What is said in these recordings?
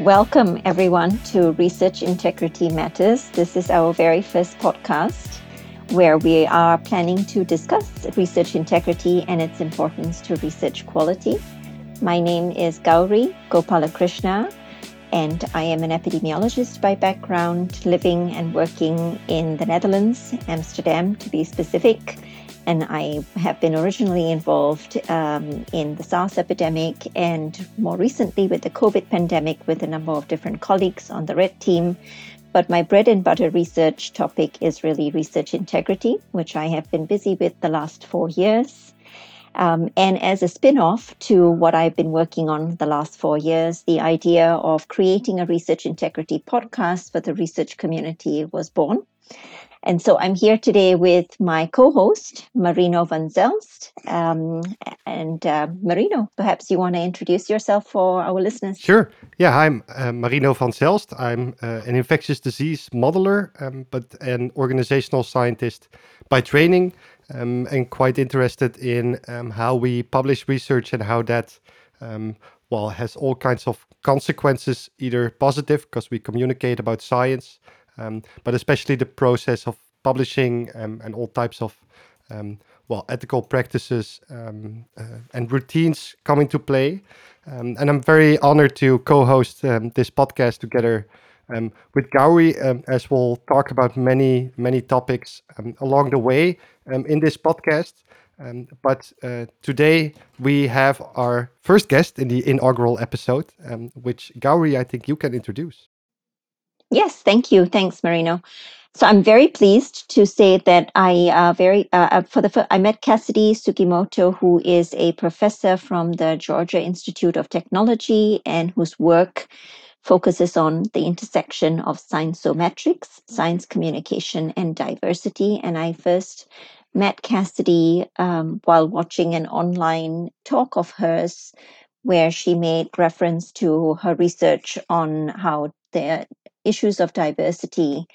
Welcome, everyone, to Research Integrity Matters. This is our very first podcast where we are planning to discuss research integrity and its importance to research quality. My name is Gowri Gopalakrishna, and I am an epidemiologist by background, living and working in the Netherlands, Amsterdam to be specific and I have been originally involved um, in the SARS epidemic and more recently with the COVID pandemic with a number of different colleagues on the RED team. But my bread and butter research topic is really research integrity, which I have been busy with the last four years. Um, and as a spin off to what I've been working on the last four years, the idea of creating a research integrity podcast for the research community was born. And so I'm here today with my co host, Marino van Zelst. Um, and uh, Marino, perhaps you want to introduce yourself for our listeners? Sure. Yeah, I'm uh, Marino van Zelst. I'm uh, an infectious disease modeler, um, but an organizational scientist by training, um, and quite interested in um, how we publish research and how that um, well has all kinds of consequences, either positive because we communicate about science, um, but especially the process of publishing um, and all types of um, well ethical practices um, uh, and routines come into play. Um, and I'm very honored to co-host this podcast together with Gowri, as we'll talk about many many topics along the way in this podcast. Um, but uh, today we have our first guest in the inaugural episode, um, which Gowri, I think you can introduce. Yes, thank you. Thanks, Marino. So I'm very pleased to say that I uh, very uh, uh for the I met Cassidy Sugimoto, who is a professor from the Georgia Institute of Technology and whose work focuses on the intersection of scientometrics, science communication, and diversity. And I first met Cassidy um, while watching an online talk of hers where she made reference to her research on how the issues of diversity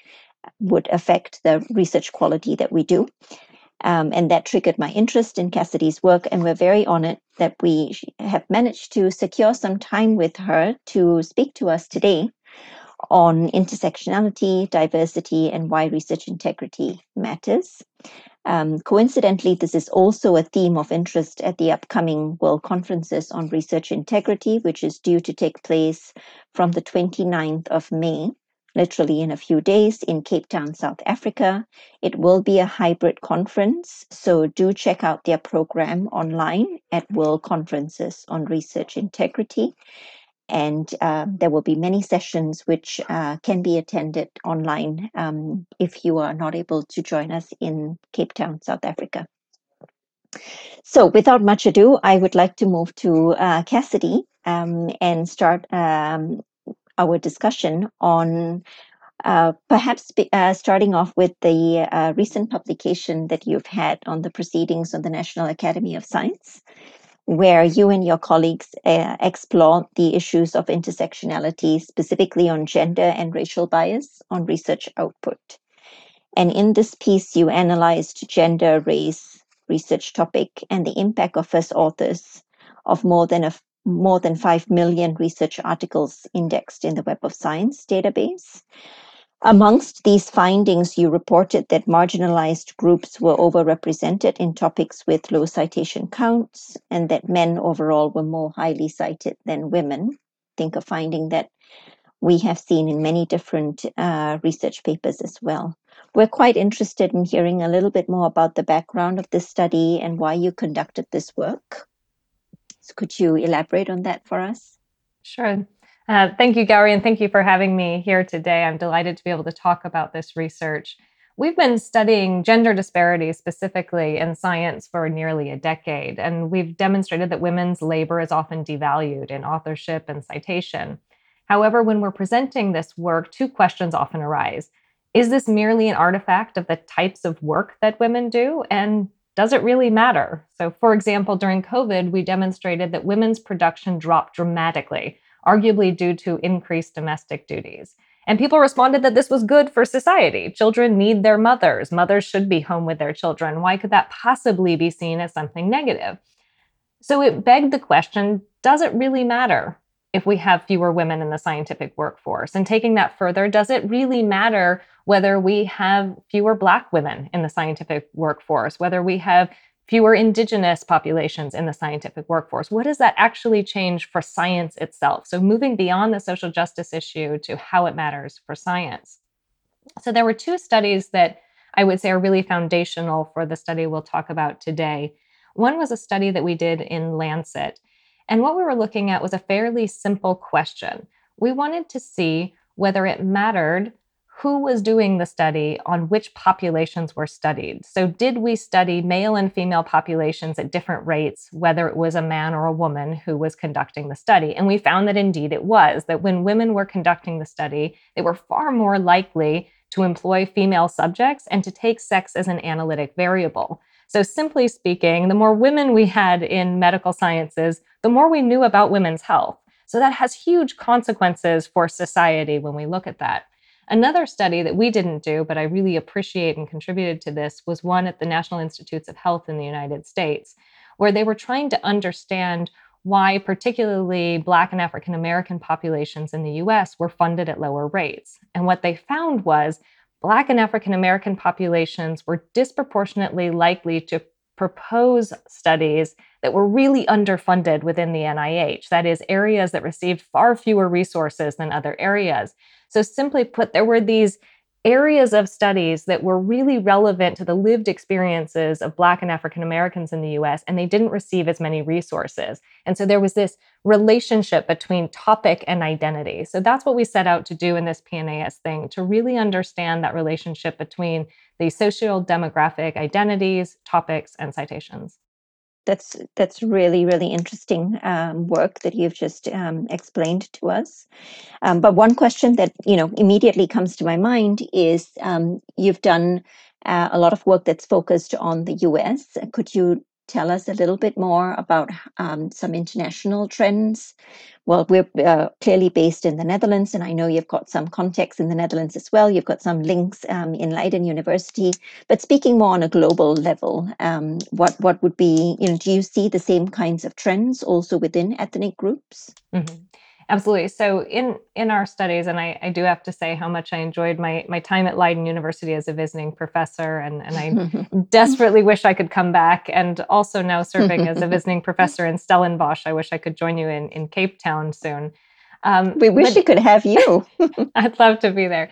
would affect the research quality that we do. Um, and that triggered my interest in Cassidy's work. And we're very honored that we have managed to secure some time with her to speak to us today on intersectionality, diversity, and why research integrity matters. Um, coincidentally, this is also a theme of interest at the upcoming World Conferences on Research Integrity, which is due to take place from the 29th of May, literally in a few days, in Cape Town, South Africa. It will be a hybrid conference, so do check out their program online at World Conferences on Research Integrity and uh, there will be many sessions which uh, can be attended online um, if you are not able to join us in Cape Town, South Africa. So, without much ado, I would like to move to uh, Cassidy um, and start um, our discussion on uh, perhaps uh, starting off with the uh, recent publication that you've had on the proceedings of the National Academy of Science where you and your colleagues uh, explore the issues of intersectionality, specifically on gender and racial bias on research output. And in this piece, you analyzed gender, race, research topic, and the impact of first authors of more than a more than 5 million research articles indexed in the Web of Science database. Amongst these findings, you reported that marginalized groups were overrepresented in topics with low citation counts and that men overall were more highly cited than women. I think a finding that we have seen in many different uh, research papers as well. We're quite interested in hearing a little bit more about the background of this study and why you conducted this work. So could you elaborate on that for us? Sure. Uh, thank you, Gowri, and thank you for having me here today. I'm delighted to be able to talk about this research. We've been studying gender disparities specifically in science for nearly a decade, and we've demonstrated that women's labor is often devalued in authorship and citation. However, when we're presenting this work, two questions often arise. Is this merely an artifact of the types of work that women do? And does it really matter? So, for example, during COVID, we demonstrated that women's production dropped dramatically arguably due to increased domestic duties. And people responded that this was good for society. Children need their mothers. Mothers should be home with their children. Why could that possibly be seen as something negative? So it begged the question does it really matter? if we have fewer women in the scientific workforce? And taking that further, does it really matter whether we have fewer Black women in the scientific workforce, whether we have fewer Indigenous populations in the scientific workforce? What does that actually change for science itself? So, moving beyond the social justice issue to how it matters for science. So, there were two studies that I would say are really foundational for the study we'll talk about today. One was a study that we did in Lancet. And what we were looking at was a fairly simple question. We wanted to see whether it mattered who was doing the study on which populations were studied. So, did we study male and female populations at different rates, whether it was a man or a woman who was conducting the study? And we found that indeed it was, that when women were conducting the study, they were far more likely to employ female subjects and to take sex as an analytic variable. So, simply speaking, the more women we had in medical sciences, the more we knew about women's health. So, that has huge consequences for society when we look at that. Another study that we didn't do, but I really appreciate and contributed to this, was one at the National Institutes of Health in the United States, where they were trying to understand why, particularly Black and African American populations in the US were funded at lower rates. And what they found was Black and African American populations were disproportionately likely to propose studies that were really underfunded within the NIH. That is, areas that received far fewer resources than other areas. So, simply put, there were these areas of studies that were really relevant to the lived experiences of Black and African Americans in the US, and they didn't receive as many resources. And so there was this relationship between topic and identity. So that's what we set out to do in this PNAS thing to really understand that relationship between the social demographic identities, topics, and citations that's that's really really interesting um, work that you've just um, explained to us. Um, but one question that you know immediately comes to my mind is um, you've done uh, a lot of work that's focused on the U.S. Could you tell us a little bit more about um, some international trends? Well, we're uh, clearly based in the Netherlands, and I know you've got some context in the Netherlands as well. You've got some links um, in Leiden University. But speaking more on a global level, um, what what would be you know? Do you see the same kinds of trends also within ethnic groups? Mm-hmm. Absolutely. So in in our studies, and I, I do have to say how much I enjoyed my my time at Leiden University as a visiting professor, and, and I desperately wish I could come back. And also now serving as a visiting professor in Stellenbosch. I wish I could join you in, in Cape Town soon. Um, we wish we could have you. I'd love to be there.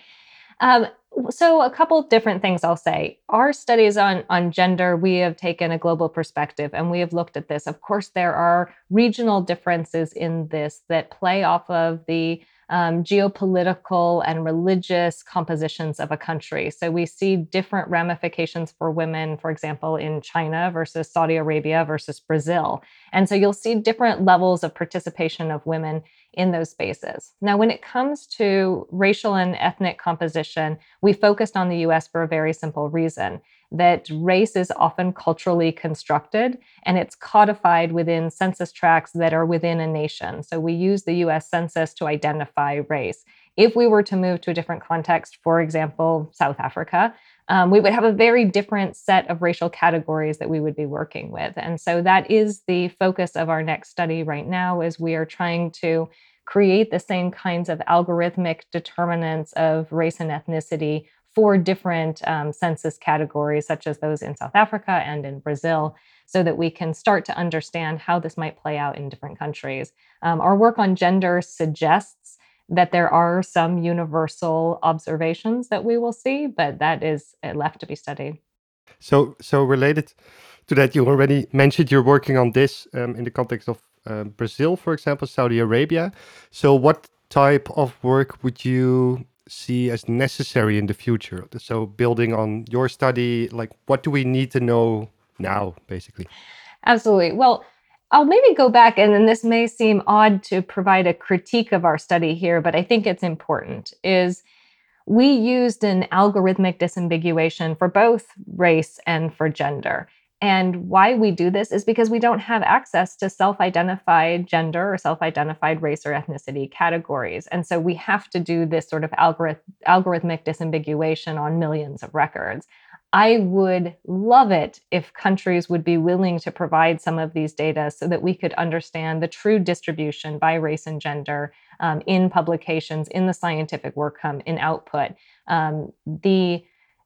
Um, so a couple different things I'll say. Our studies on on gender, we have taken a global perspective and we have looked at this. Of course, there are regional differences in this that play off of the um, geopolitical and religious compositions of a country. So we see different ramifications for women, for example, in China versus Saudi Arabia versus Brazil. And so you'll see different levels of participation of women in those spaces. Now, when it comes to racial and ethnic composition, we focused on the US for a very simple reason that race is often culturally constructed and it's codified within census tracts that are within a nation. So we use the US Census to identify race. If we were to move to a different context, for example, South Africa, um, we would have a very different set of racial categories that we would be working with. And so that is the focus of our next study right now is we are trying to create the same kinds of algorithmic determinants of race and ethnicity for different um, census categories, such as those in South Africa and in Brazil, so that we can start to understand how this might play out in different countries. Um, our work on gender suggests that there are some universal observations that we will see, but that is uh, left to be studied. So, so related to that, you already mentioned you're working on this um, in the context of uh, Brazil, for example, Saudi Arabia. So, what type of work would you see as necessary in the future? So, building on your study, like what do we need to know now, basically? Absolutely. Well, I'll maybe go back, and then this may seem odd to provide a critique of our study here, but I think it's important. Is we used an algorithmic disambiguation for both race and for gender. And why we do this is because we don't have access to self identified gender or self identified race or ethnicity categories. And so we have to do this sort of algorithm, algorithmic disambiguation on millions of records. I would love it if countries would be willing to provide some of these data so that we could understand the true distribution by race and gender um, in publications, in the scientific work come in output. Um, the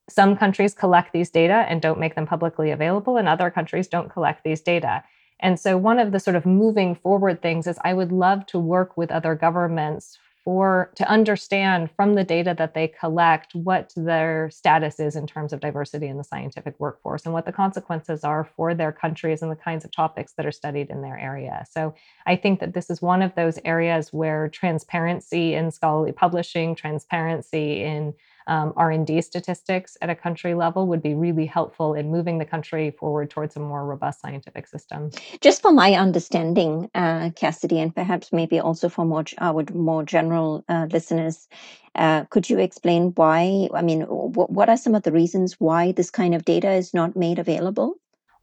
some countries collect these data and don't make them publicly available, and other countries don't collect these data. And so, one of the sort of moving forward things is I would love to work with other governments for to understand from the data that they collect what their status is in terms of diversity in the scientific workforce and what the consequences are for their countries and the kinds of topics that are studied in their area. So I think that this is one of those areas where transparency in scholarly publishing, transparency in um, R&D statistics at a country level would be really helpful in moving the country forward towards a more robust scientific system. Just for my understanding, uh, Cassidy, and perhaps maybe also for more our more general uh, listeners, uh, could you explain why? I mean, w- what are some of the reasons why this kind of data is not made available?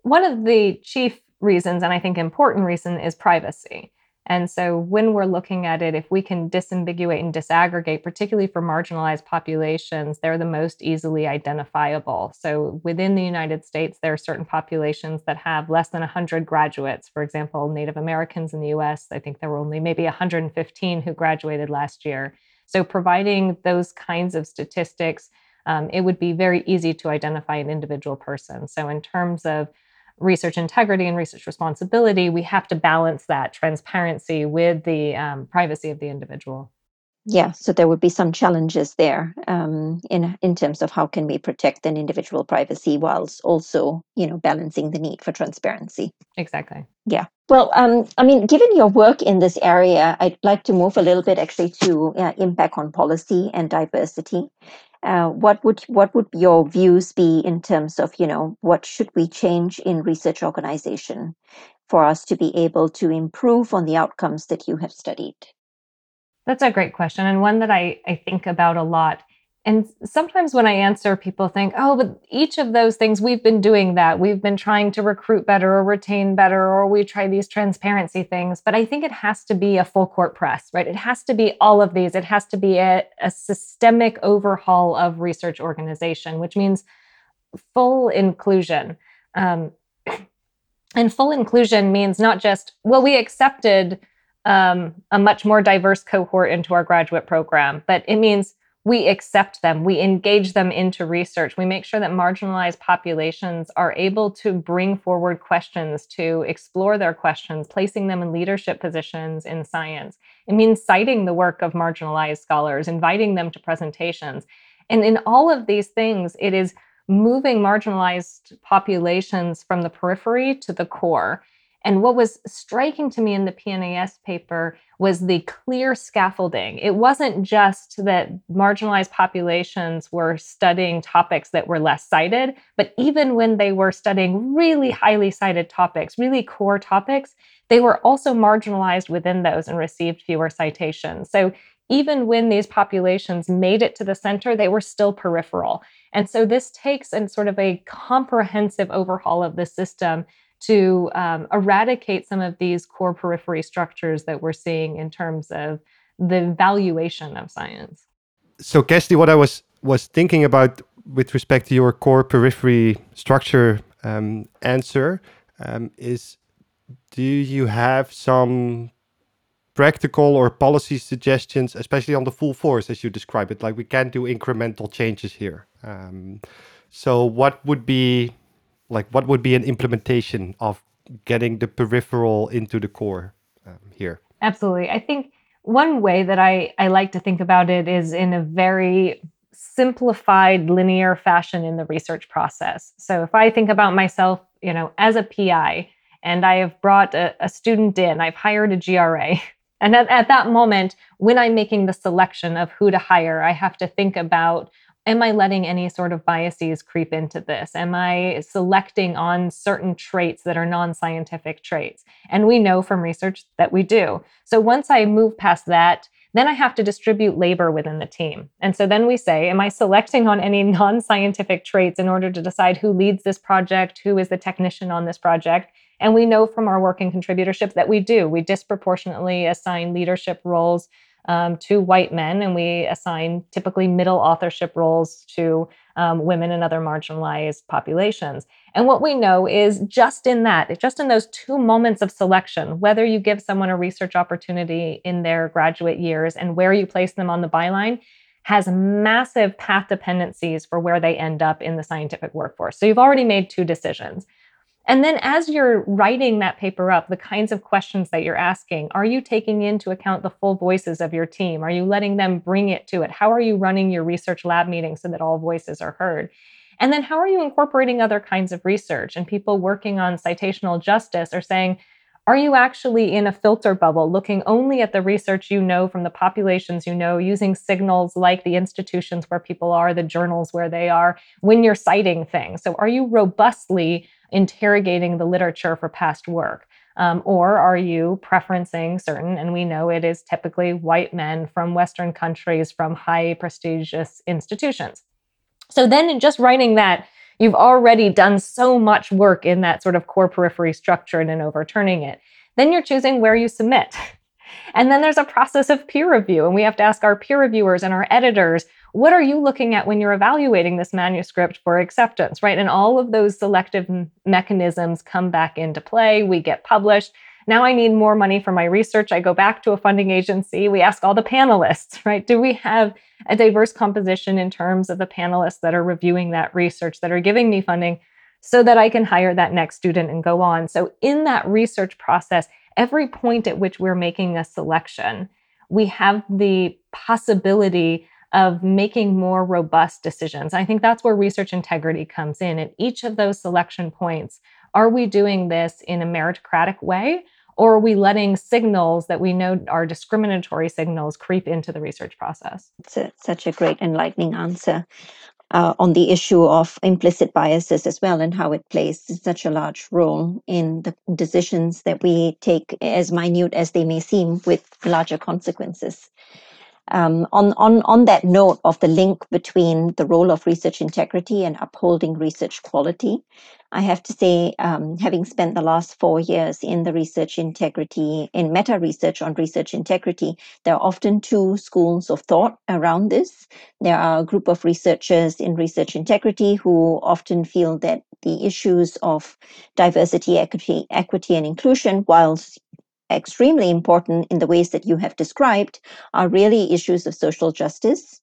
One of the chief reasons, and I think important reason, is privacy. And so when we're looking at it, if we can disambiguate and disaggregate, particularly for marginalized populations, they're the most easily identifiable. So within the United States, there are certain populations that have less than 100 graduates. For example, Native Americans in the US, I think there were only maybe 115 who graduated last year. So providing those kinds of statistics, um, it would be very easy to identify an individual person. So in terms of research integrity and research responsibility, we have to balance that transparency with the um, privacy of the individual. Yeah, so there would be some challenges there um, in in terms of how can we protect an individual privacy whilst also, you know, balancing the need for transparency. Exactly. Yeah. Well, um, I mean, given your work in this area, I'd like to move a little bit actually to uh, impact on policy and diversity. Uh, what would what would your views be in terms of you know what should we change in research organization for us to be able to improve on the outcomes that you have studied? That's a great question and one that I, I think about a lot. And sometimes when I answer, people think, oh, but each of those things, we've been doing that. We've been trying to recruit better or retain better, or we try these transparency things. But I think it has to be a full court press, right? It has to be all of these. It has to be a, a systemic overhaul of research organization, which means full inclusion. Um, and full inclusion means not just, well, we accepted um, a much more diverse cohort into our graduate program, but it means we accept them, we engage them into research, we make sure that marginalized populations are able to bring forward questions, to explore their questions, placing them in leadership positions in science. It means citing the work of marginalized scholars, inviting them to presentations. And in all of these things, it is moving marginalized populations from the periphery to the core and what was striking to me in the PNAS paper was the clear scaffolding. It wasn't just that marginalized populations were studying topics that were less cited, but even when they were studying really highly cited topics, really core topics, they were also marginalized within those and received fewer citations. So even when these populations made it to the center, they were still peripheral. And so this takes a sort of a comprehensive overhaul of the system to um, eradicate some of these core periphery structures that we're seeing in terms of the valuation of science. So, Cassidy, what I was was thinking about with respect to your core periphery structure um, answer um, is: Do you have some practical or policy suggestions, especially on the full force, as you describe it? Like we can't do incremental changes here. Um, so, what would be like what would be an implementation of getting the peripheral into the core um, here? Absolutely. I think one way that I, I like to think about it is in a very simplified linear fashion in the research process. So if i think about myself you know as a pi and i have brought a, a student in i've hired a gra and at, at that moment when i'm making the selection of who to hire i have to think about am I letting any sort of biases creep into this? Am I selecting on certain traits that are non scientific traits? And we know from research that we do. So once I move past that, then I have to distribute labor within the team. And so then we say, am I selecting on any non scientific traits in order to decide who leads this project, who is the technician on this project? And we know from our work in contributorship that we do. We disproportionately assign leadership roles um, to white men, and we assign typically middle authorship roles to um, women and other marginalized populations. And what we know is just in that, just in those two moments of selection, whether you give someone a research opportunity in their graduate years and where you place them on the byline, has massive path dependencies for where they end up in the scientific workforce. So you've already made two decisions. And then as you're writing that paper up, the kinds of questions that you're asking, are you taking into account the full voices of your team? Are you letting them bring it to it? How are you running your research lab meetings so that all voices are heard? And then how are you incorporating other kinds of research? And people working on citational justice are saying, are you actually in a filter bubble looking only at the research you know from the populations you know, using signals like the institutions where people are, the journals where they are, when you're citing things? So, are you robustly interrogating the literature for past work? Um, or are you preferencing certain, and we know it is typically white men from Western countries from high prestigious institutions? So, then just writing that, You've already done so much work in that sort of core periphery structure and in overturning it. Then you're choosing where you submit. And then there's a process of peer review, and we have to ask our peer reviewers and our editors, what are you looking at when you're evaluating this manuscript for acceptance, right? And all of those selective mechanisms come back into play. We get published. Now I need more money for my research. I go back to a funding agency. We ask all the panelists, right? Do we have a diverse composition in terms of the panelists that are reviewing that research, that are giving me funding so that I can hire that next student and go on? So, in that research process, every point at which we're making a selection, we have the possibility of making more robust decisions. I think that's where research integrity comes in. At each of those selection points, are we doing this in a meritocratic way? Or are we letting signals that we know are discriminatory signals creep into the research process? It's a, such a great enlightening answer. Uh, on the issue of implicit biases as well and how it plays such a large role in the decisions that we take, as minute as they may seem, with larger consequences. Um, on, on, on that note of the link between the role of research integrity and upholding research quality, I have to say, um, having spent the last four years in the research integrity, in meta research on research integrity, there are often two schools of thought around this. There are a group of researchers in research integrity who often feel that the issues of diversity, equity, equity, and inclusion, whilst extremely important in the ways that you have described are really issues of social justice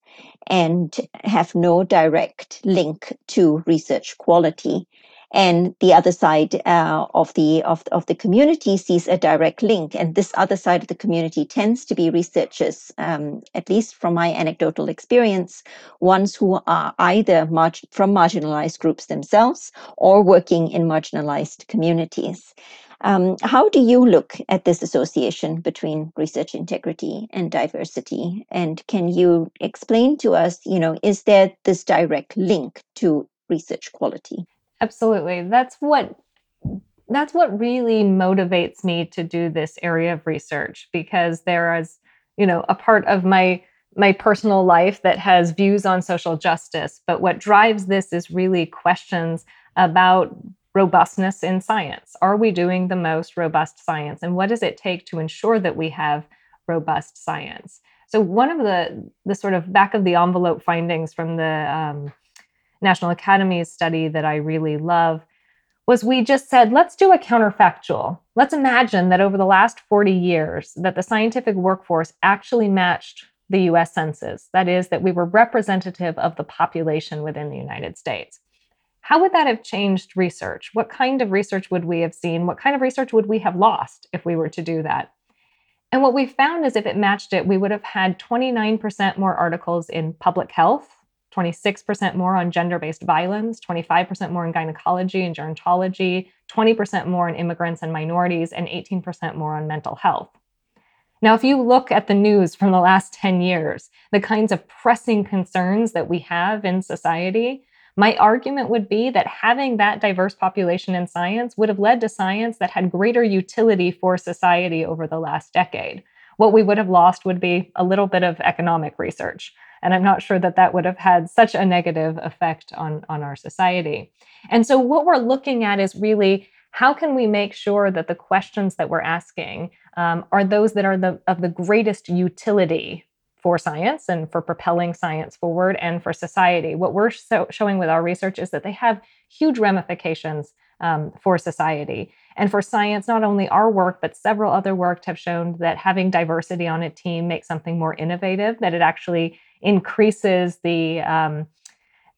and have no direct link to research quality and the other side uh, of the of, of the community sees a direct link and this other side of the community tends to be researchers um, at least from my anecdotal experience ones who are either mar- from marginalized groups themselves or working in marginalized communities um, how do you look at this association between research integrity and diversity? And can you explain to us, you know, is there this direct link to research quality? Absolutely. That's what that's what really motivates me to do this area of research because there is, you know, a part of my my personal life that has views on social justice, but what drives this is really questions about robustness in science. Are we doing the most robust science? And what does it take to ensure that we have robust science? So, one of the, the sort of back of the envelope findings from the um, National Academies study that I really love was we just said, let's do a counterfactual. Let's imagine that over the last 40 years that the scientific workforce actually matched the US census. That is, that we were representative of the population within the United States. How would that have changed research? What kind of research would we have seen? What kind of research would we have lost if we were to do that? And what we found is if it matched it, we would have had 29% more articles in public health, 26% more on gender based violence, 25% more in gynecology and gerontology, 20% more in immigrants and minorities, and 18% more on mental health. Now, if you look at the news from the last 10 years, the kinds of pressing concerns that we have in society, my argument would be that having that diverse population in science would have led to science that had greater utility for society over the last decade. What we would have lost would be a little bit of economic research. And I'm not sure that that would have had such a negative effect on, on our society. And so, what we're looking at is really how can we make sure that the questions that we're asking um, are those that are the, of the greatest utility for science and for propelling science forward and for society? What we're so showing with our research is that they have huge ramifications um, for society. And for science, not only our work, but several other works have shown that having diversity on a team makes something more innovative, that it actually increases the um,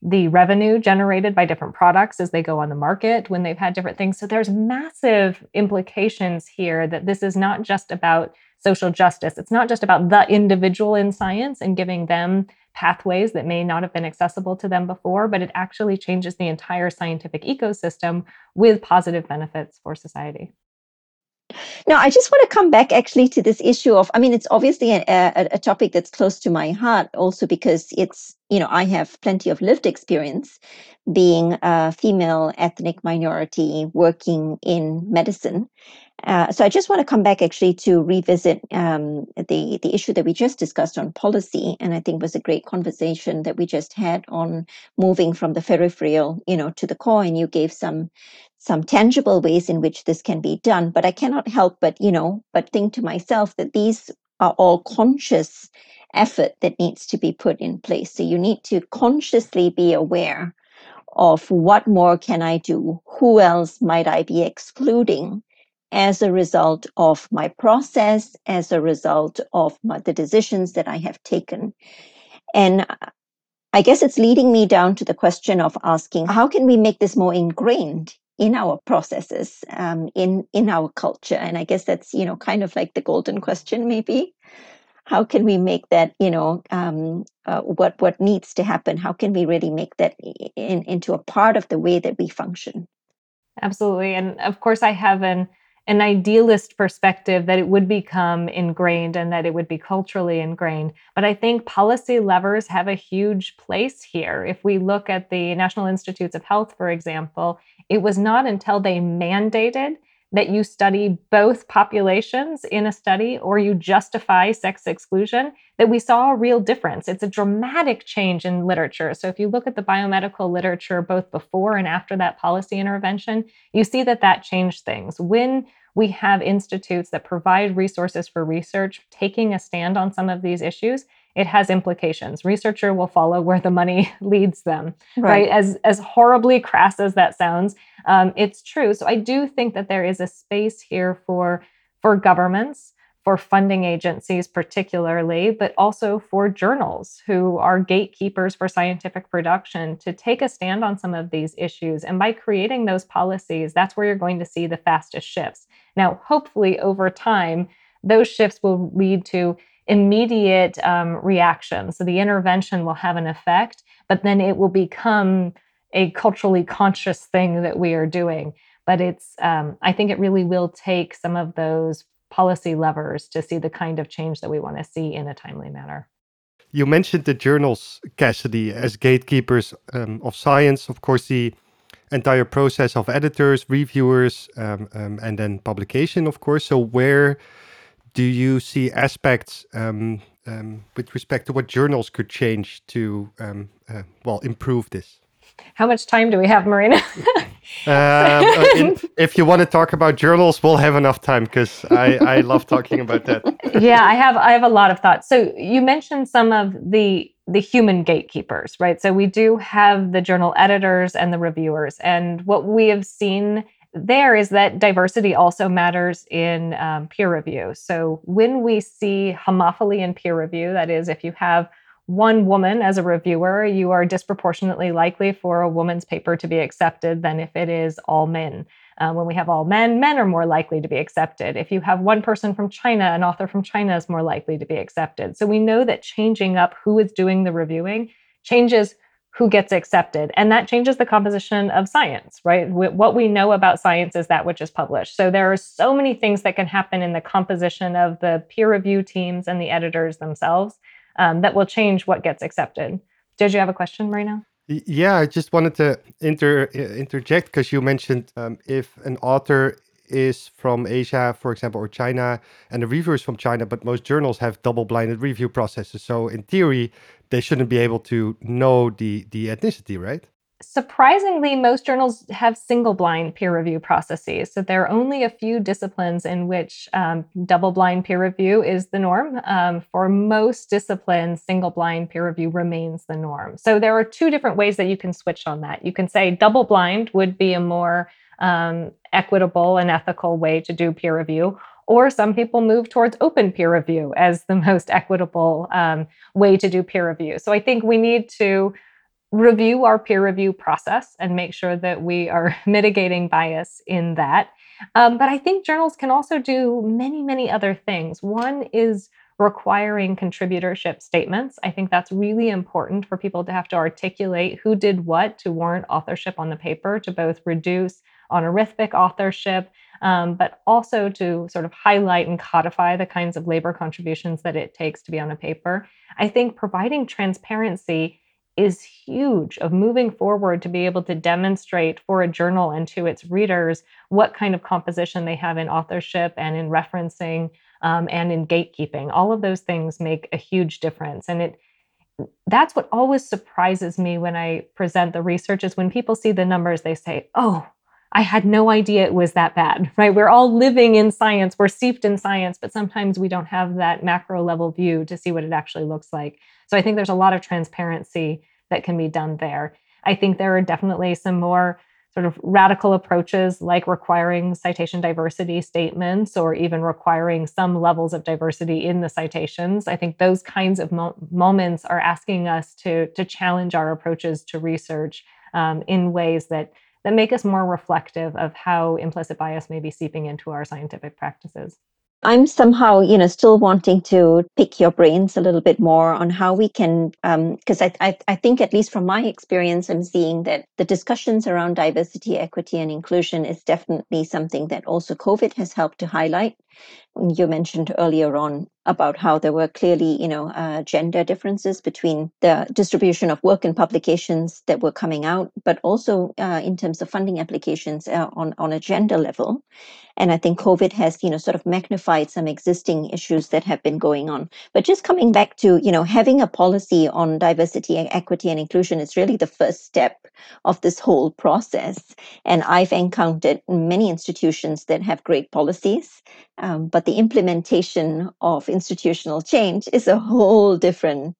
the revenue generated by different products as they go on the market when they've had different things. So there's massive implications here that this is not just about social justice. It's not just about the individual in science and giving them pathways that may not have been accessible to them before, but it actually changes the entire scientific ecosystem with positive benefits for society. Now, I just want to come back actually to this issue of, I mean, it's obviously a, a, a, topic that's close to my heart also because it's, you know, I have plenty of lived experience being a female ethnic minority working in medicine. Uh, so I just want to come back actually to revisit um, the the issue that we just discussed on policy, and I think was a great conversation that we just had on moving from the peripheral, you know, to the core. And you gave some some tangible ways in which this can be done. But I cannot help but you know, but think to myself that these are all conscious effort that needs to be put in place. So you need to consciously be aware of what more can I do? Who else might I be excluding? As a result of my process, as a result of my, the decisions that I have taken. And I guess it's leading me down to the question of asking how can we make this more ingrained in our processes, um, in in our culture? And I guess that's you know kind of like the golden question, maybe. How can we make that you know um, uh, what what needs to happen? How can we really make that in, into a part of the way that we function? Absolutely, and of course, I have an an idealist perspective that it would become ingrained and that it would be culturally ingrained. But I think policy levers have a huge place here. If we look at the National Institutes of Health, for example, it was not until they mandated that you study both populations in a study or you justify sex exclusion, that we saw a real difference. It's a dramatic change in literature. So if you look at the biomedical literature both before and after that policy intervention, you see that that changed things. When we have institutes that provide resources for research taking a stand on some of these issues, it has implications. Researcher will follow where the money leads them, right? right? As as horribly crass as that sounds, um, it's true. So I do think that there is a space here for for governments, for funding agencies particularly, but also for journals who are gatekeepers for scientific production to take a stand on some of these issues. And by creating those policies, that's where you're going to see the fastest shifts. Now, hopefully, over time, those shifts will lead to immediate um, reaction. So the intervention will have an effect, but then it will become a culturally conscious thing that we are doing. But it's, um, I think it really will take some of those policy levers to see the kind of change that we want to see in a timely manner. You mentioned the journals, Cassidy, as gatekeepers um, of science. Of course, the entire process of editors, reviewers, um, um, and then publication, of course. So, where do you see aspects um, um, with respect to what journals could change to um, uh, well improve this? How much time do we have, Marino? Um, uh, in, if you want to talk about journals, we'll have enough time because I, I love talking about that. yeah, I have I have a lot of thoughts. So you mentioned some of the the human gatekeepers, right? So we do have the journal editors and the reviewers, and what we have seen there is that diversity also matters in um, peer review. So when we see homophily in peer review, that is, if you have one woman as a reviewer, you are disproportionately likely for a woman's paper to be accepted than if it is all men. Uh, when we have all men, men are more likely to be accepted. If you have one person from China, an author from China is more likely to be accepted. So we know that changing up who is doing the reviewing changes who gets accepted. And that changes the composition of science, right? What we know about science is that which is published. So there are so many things that can happen in the composition of the peer review teams and the editors themselves um, that will change what gets accepted. Did you have a question, Marino? Yeah, I just wanted to inter interject because you mentioned um, if an author is from Asia, for example, or China, and the reviewer is from China, but most journals have double-blinded review processes. So in theory, they shouldn't be able to know the the ethnicity, right? surprisingly, most journals have single blind peer review processes. So there are only a few disciplines in which um, double blind peer review is the norm. Um, for most disciplines, single blind peer review remains the norm. So there are two different ways that you can switch on that. You can say double blind would be a more um, equitable and ethical way to do peer review. Or some people move towards open peer review as the most equitable um, way to do peer review. So I think we need to review our peer review process and make sure that we are mitigating bias in that. Um, but I think journals can also do many, many other things. One is requiring contributorship statements. I think that's really important for people to have to articulate who did what to warrant authorship on the paper to both reduce honorific authorship, um, but also to sort of highlight and codify the kinds of labor contributions that it takes to be on a paper. I think providing transparency is huge of moving forward to be able to demonstrate for a journal and to its readers what kind of composition they have in authorship and in referencing um, and in gatekeeping all of those things make a huge difference and it that's what always surprises me when i present the research is when people see the numbers they say oh I had no idea it was that bad, right? We're all living in science, we're steeped in science, but sometimes we don't have that macro level view to see what it actually looks like. So I think there's a lot of transparency that can be done there. I think there are definitely some more sort of radical approaches like requiring citation diversity statements or even requiring some levels of diversity in the citations. I think those kinds of mo- moments are asking us to, to challenge our approaches to research um, in ways that that make us more reflective of how implicit bias may be seeping into our scientific practices. I'm somehow, you know, still wanting to pick your brains a little bit more on how we can, because um, I, I, I think at least from my experience, I'm seeing that the discussions around diversity, equity, and inclusion is definitely something that also COVID has helped to highlight you mentioned earlier on about how there were clearly, you know, uh, gender differences between the distribution of work and publications that were coming out, but also uh, in terms of funding applications uh, on on a gender level. And I think COVID has, you know, sort of magnified some existing issues that have been going on. But just coming back to, you know, having a policy on diversity, and equity, and inclusion is really the first step of this whole process. And I've encountered many institutions that have great policies, um, but the implementation of institutional change is a whole different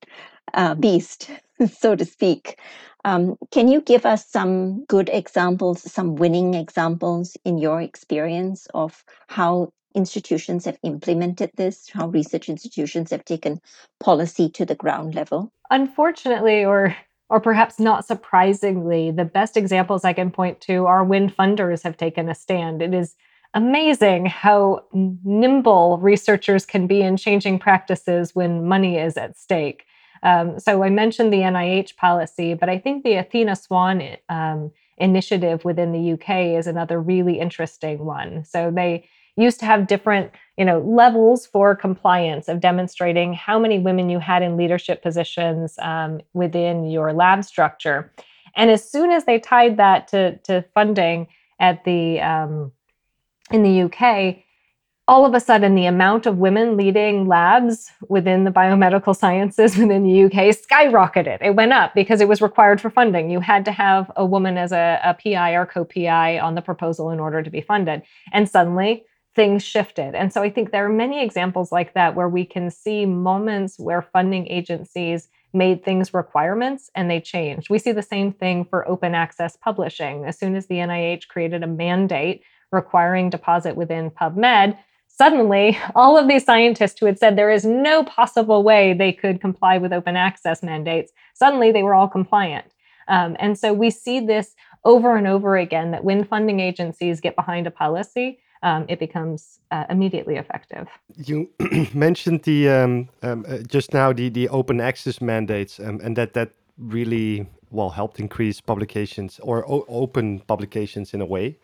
uh, beast, so to speak. Um, can you give us some good examples, some winning examples in your experience of how institutions have implemented this, how research institutions have taken policy to the ground level? Unfortunately, or or perhaps not surprisingly, the best examples I can point to are when funders have taken a stand. It is amazing how nimble researchers can be in changing practices when money is at stake. Um, so I mentioned the NIH policy, but I think the Athena Swan um, initiative within the UK is another really interesting one. So they used to have different you know levels for compliance of demonstrating how many women you had in leadership positions um, within your lab structure and as soon as they tied that to, to funding at the um, in the UK, all of a sudden the amount of women leading labs within the biomedical sciences within the UK skyrocketed. It went up because it was required for funding. You had to have a woman as a, a PI or co PI on the proposal in order to be funded. And suddenly things shifted. And so I think there are many examples like that where we can see moments where funding agencies made things requirements and they changed. We see the same thing for open access publishing. As soon as the NIH created a mandate requiring deposit within PubMed, suddenly all of these scientists who had said there is no possible way they could comply with open access mandates, suddenly they were all compliant. Um, and so we see this over and over again that when funding agencies get behind a policy, um, it becomes uh, immediately effective. You mentioned the um, um, uh, just now the the open access mandates, um, and that that really well helped increase publications or open publications in a way.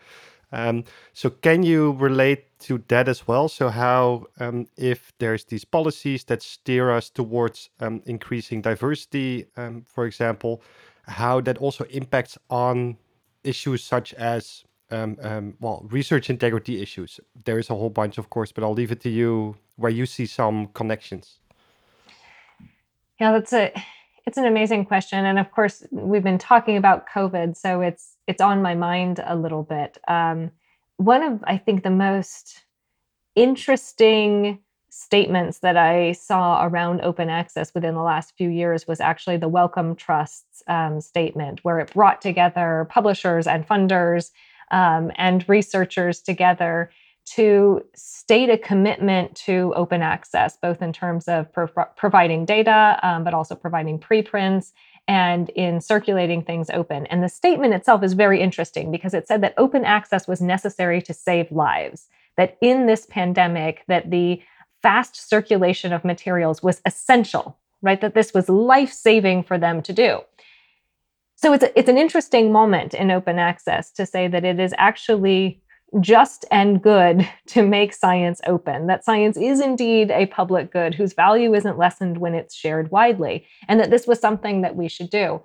Um, so can you relate to that as well? So how, um, if there's these policies that steer us towards um, increasing diversity, um, for example, how that also impacts on issues such as um, um, well, research integrity issues. There is a whole bunch, of course, but I'll leave it to you where you see some connections. Yeah, that's a It's an amazing question, and of course, we've been talking about COVID, so it's it's on my mind a little bit. Um, one of I think the most interesting statements that I saw around open access within the last few years was actually the Wellcome Trust's um, statement, where it brought together publishers and funders um, and researchers together to state a commitment to open access, both in terms of pro- providing data, um, but also providing preprints and in circulating things open. And the statement itself is very interesting because it said that open access was necessary to save lives. That in this pandemic, that the fast circulation of materials was essential, right? That this was life saving for them to do. So it's, a, it's an interesting moment in open access to say that it is actually just and good to make science open, that science is indeed a public good whose value isn't lessened when it's shared widely, and that this was something that we should do.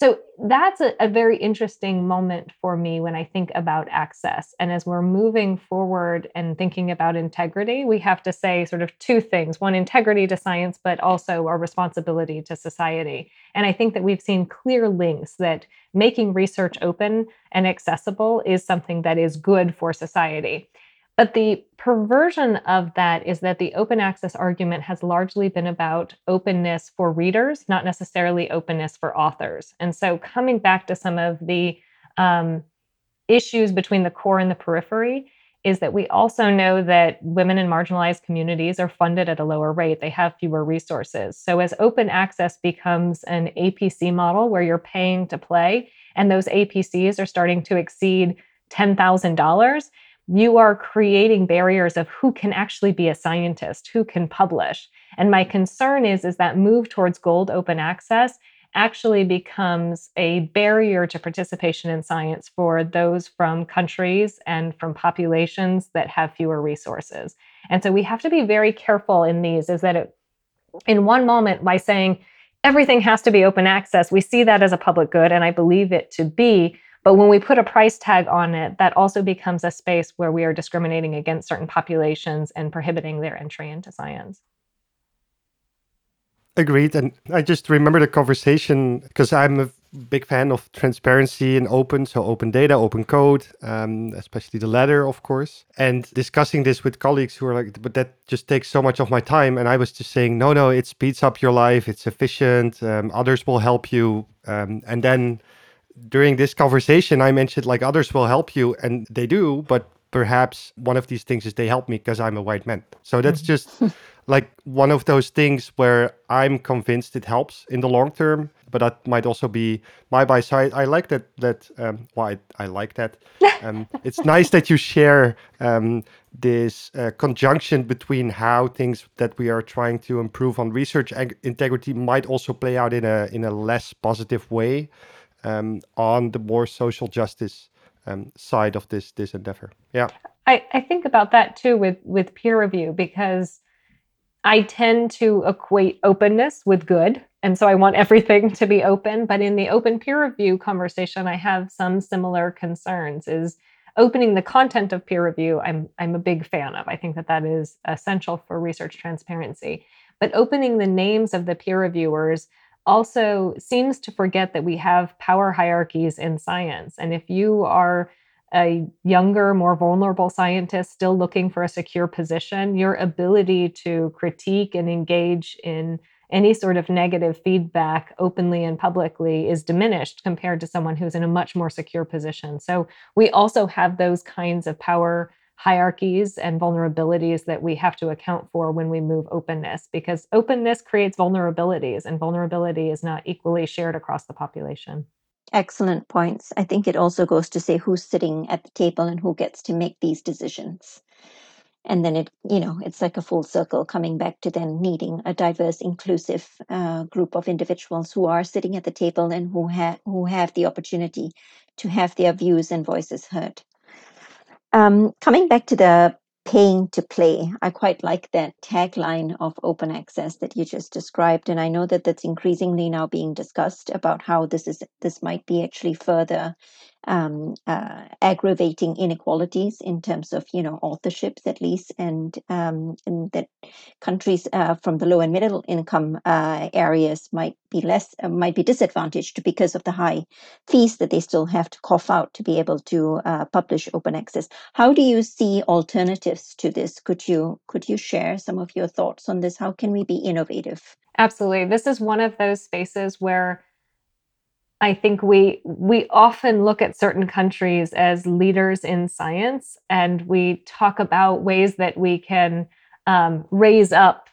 So that's a, a, very interesting moment for me when I think about access. And as we're moving forward and thinking about integrity, we have to say sort of two things one, integrity to science, but also our responsibility to society. And I think that we've seen clear links that making research open and accessible is something that is good for society. But the perversion of that is that the open access argument has largely been about openness for readers, not necessarily openness for authors. And so, coming back to some of the um, issues between the core and the periphery, is that we also know that women in marginalized communities are funded at a lower rate. They have fewer resources. So, as open access becomes an APC model where you're paying to play, and those APCs are starting to exceed $10,000, you are creating barriers of who can actually be a scientist, who can publish. And my concern is, is that move towards gold open access actually becomes a barrier to participation in science for those from countries and from populations that have fewer resources. And so we have to be very careful in these, is that it, in one moment, by saying everything has to be open access, we see that as a public good, and I believe it to be. But when we put a price tag on it, that also becomes a space where we are discriminating against certain populations and prohibiting their entry into science. Agreed. And I just remember the conversation because I'm a big fan of transparency and open, so open data, open code, um, especially the latter, of course. And discussing this with colleagues who are like, but that just takes so much of my time. And I was just saying, no, no, it speeds up your life, it's efficient, um, others will help you. Um, and then during this conversation, I mentioned like others will help you, and they do, but perhaps one of these things is they help me because I'm a white man. So that's just like one of those things where I'm convinced it helps in the long term, but that might also be my bias. So I, I like that. That um, well, I, I like that. Um, it's nice that you share um, this uh, conjunction between how things that we are trying to improve on research integrity might also play out in a in a less positive way um, on the more social justice um, side of this this endeavor. Yeah, I, I think about that too with with peer review because I tend to equate openness with good. And so I want everything to be open. But in the open peer review conversation, I have some similar concerns. Is opening the content of peer review, I'm, I'm a big fan of. I think that that is essential for research transparency. But opening the names of the peer reviewers also seems to forget that we have power hierarchies in science. And if you are a younger, more vulnerable scientist still looking for a secure position, your ability to critique and engage in any sort of negative feedback openly and publicly is diminished compared to someone who's in a much more secure position. So we also have those kinds of power hierarchies and vulnerabilities that we have to account for when we move openness because openness creates vulnerabilities and vulnerability is not equally shared across the population. Excellent points. I think it also goes to say who's sitting at the table and who gets to make these decisions. And then it, you know, it's like a full circle coming back to then needing a diverse, inclusive uh, group of individuals who are sitting at the table and who have who have the opportunity to have their views and voices heard. Um, coming back to the paying to play, I quite like that tagline of open access that you just described, and I know that that's increasingly now being discussed about how this is this might be actually further um, uh, aggravating inequalities in terms of you know authorships at least, and um, and that countries uh, from the low and middle income uh, areas might be less uh, might be disadvantaged because of the high fees that they still have to cough out to be able to uh, publish open access. How do you see alternatives to this? Could you could you share some of your thoughts on this? How can we be innovative? Absolutely, this is one of those spaces where I think we we often look at certain countries as leaders in science, and we talk about ways that we can um, raise up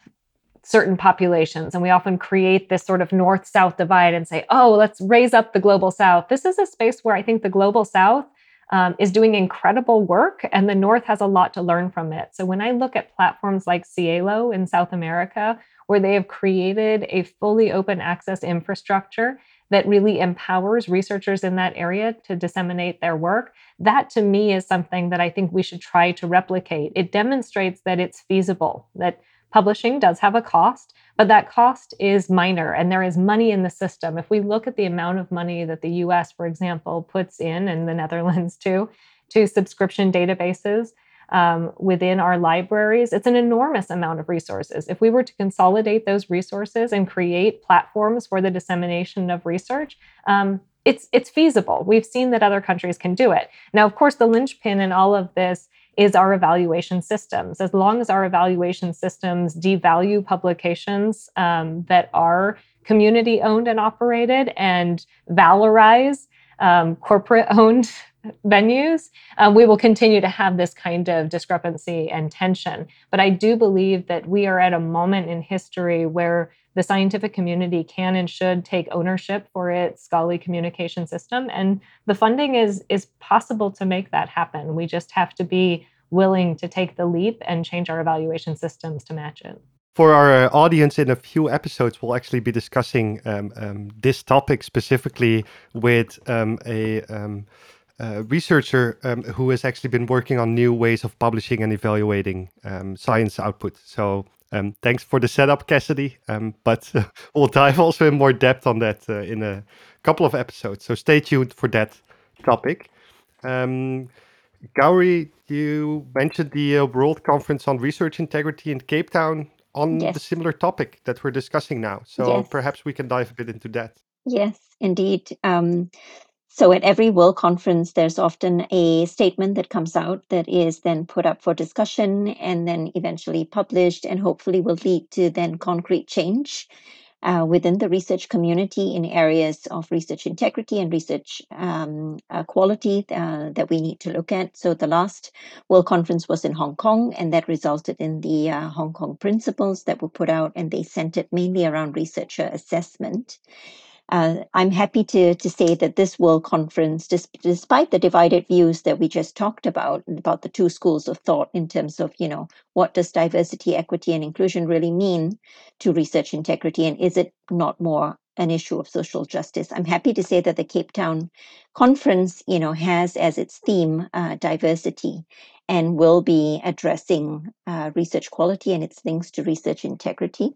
certain populations, and we often create this sort of north-south divide and say, "Oh, let's raise up the global south." This is a space where I think the global south um, is doing incredible work, and the north has a lot to learn from it. So when I look at platforms like SciELO in South America, where they have created a fully open access infrastructure that really empowers researchers in that area to disseminate their work. That to me is something that I think we should try to replicate. It demonstrates that it's feasible, that publishing does have a cost, but that cost is minor and there is money in the system. If we look at the amount of money that the US, for example, puts in, and the Netherlands too, to subscription databases, um, within our libraries, it's an enormous amount of resources. If we were to consolidate those resources and create platforms for the dissemination of research, um, it's it's feasible. We've seen that other countries can do it. Now, of course, the linchpin in all of this is our evaluation systems. As long as our evaluation systems devalue publications um, that are community owned and operated and valorize um, corporate owned venues, um, we will continue to have this kind of discrepancy and tension. But I do believe that we are at a moment in history where the scientific community can and should take ownership for its scholarly communication system, and the funding is is possible to make that happen. We just have to be willing to take the leap and change our evaluation systems to match it. For our uh, audience, in a few episodes, we'll actually be discussing um, um, this topic specifically with um, a um, uh, researcher um, who has actually been working on new ways of publishing and evaluating um, science output. So um, thanks for the setup, Cassidy. Um, but uh, we'll dive also in more depth on that uh, in a couple of episodes. So stay tuned for that topic. Um, Gowri, you mentioned the uh, World Conference on Research Integrity in Cape Town on yes. the similar topic that we're discussing now. So yes. perhaps we can dive a bit into that. Yes, indeed. Um, so at every World Conference, there's often a statement that comes out that is then put up for discussion and then eventually published and hopefully will lead to then concrete change uh, within the research community in areas of research integrity and research um, uh, quality uh, that we need to look at. So the last World Conference was in Hong Kong, and that resulted in the uh, Hong Kong principles that were put out, and they centered mainly around researcher assessment. Uh, I'm happy to, to say that this World Conference, dis- despite the divided views that we just talked about, about the two schools of thought in terms of, you know, what does diversity, equity, and inclusion really mean to research integrity, and is it not more an issue of social justice? I'm happy to say that the Cape Town Conference, you know, has as its theme uh, diversity and will be addressing uh, research quality and its links to research integrity.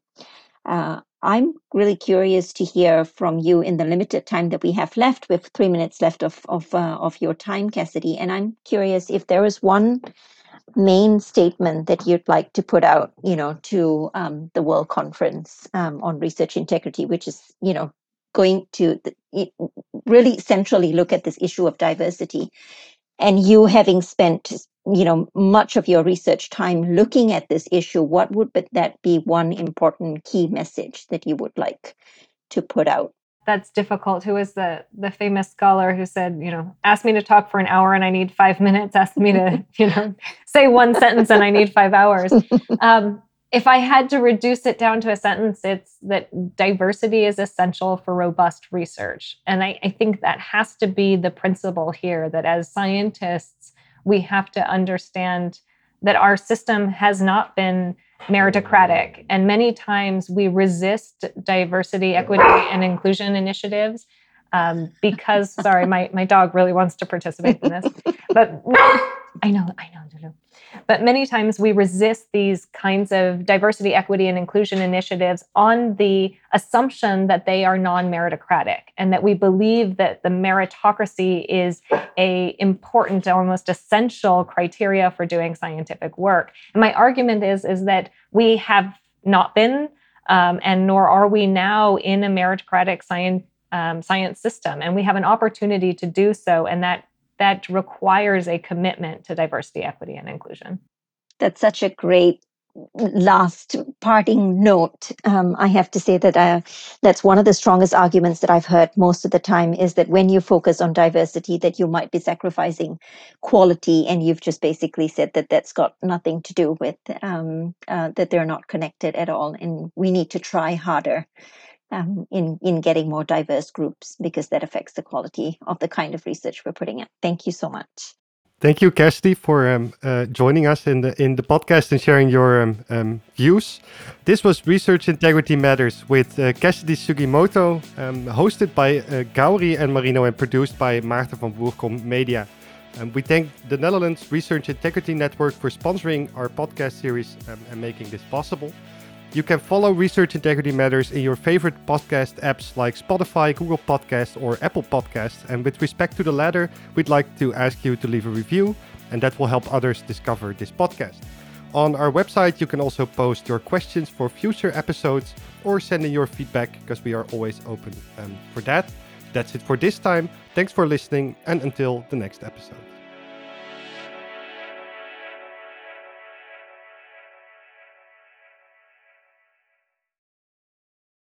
Uh, I'm really curious to hear from you in the limited time that we have left, with three minutes left of of uh, of your time, Cassidy. And I'm curious if there is one main statement that you'd like to put out, you know, to um, the World Conference um, on Research Integrity, which is, you know, going to the, really centrally look at this issue of diversity. And you having spent you know much of your research time looking at this issue what would but that be one important key message that you would like to put out? That's difficult. Who is the the famous scholar who said you know ask me to talk for an hour and i need five minutes. Ask me to you know say one sentence and i need five hours. Um, if i had to reduce it down to a sentence it's that diversity is essential for robust research. And I, I think that has to be the principle here that as scientists we have to understand that our system has not been meritocratic. And many times we resist diversity, equity, and inclusion initiatives um, because, sorry, my, my dog really wants to participate in this. But I know, I know. But many times we resist these kinds of diversity, equity, and inclusion initiatives on the assumption that they are non-meritocratic and that we believe that the meritocracy is a important, almost essential criteria for doing scientific work. And my argument is, is that we have not been, um, and nor are we now in a meritocratic science um, science system, and we have an opportunity to do so, and that that requires a commitment to diversity, equity, and inclusion. That's such a great last parting note. Um, I have to say that uh, that's one of the strongest arguments that I've heard most of the time is that when you focus on diversity, that you might be sacrificing quality, and you've just basically said that that's got nothing to do with um, uh, that they're not connected at all, and we need to try harder um, in in getting more diverse groups because that affects the quality of the kind of research we're putting out. Thank you so much. Thank you, Cassidy, for um, uh, joining us in the in the podcast and sharing your um, um, views. This was Research Integrity Matters with uh, Cassidy Sugimoto, um, hosted by uh, Gowri and Marino and produced by Maarten van Woerkom Media. Um, we thank the Netherlands Research Integrity Network for sponsoring our podcast series um, and making this possible. You can follow Research Integrity Matters in your favorite podcast apps like Spotify, Google Podcasts, or Apple Podcasts. And with respect to the latter, we'd like to ask you to leave a review, and that will help others discover this podcast. On our website, you can also post your questions for future episodes or send in your feedback because we are always open um, for that. That's it for this time. Thanks for listening, and until the next episode.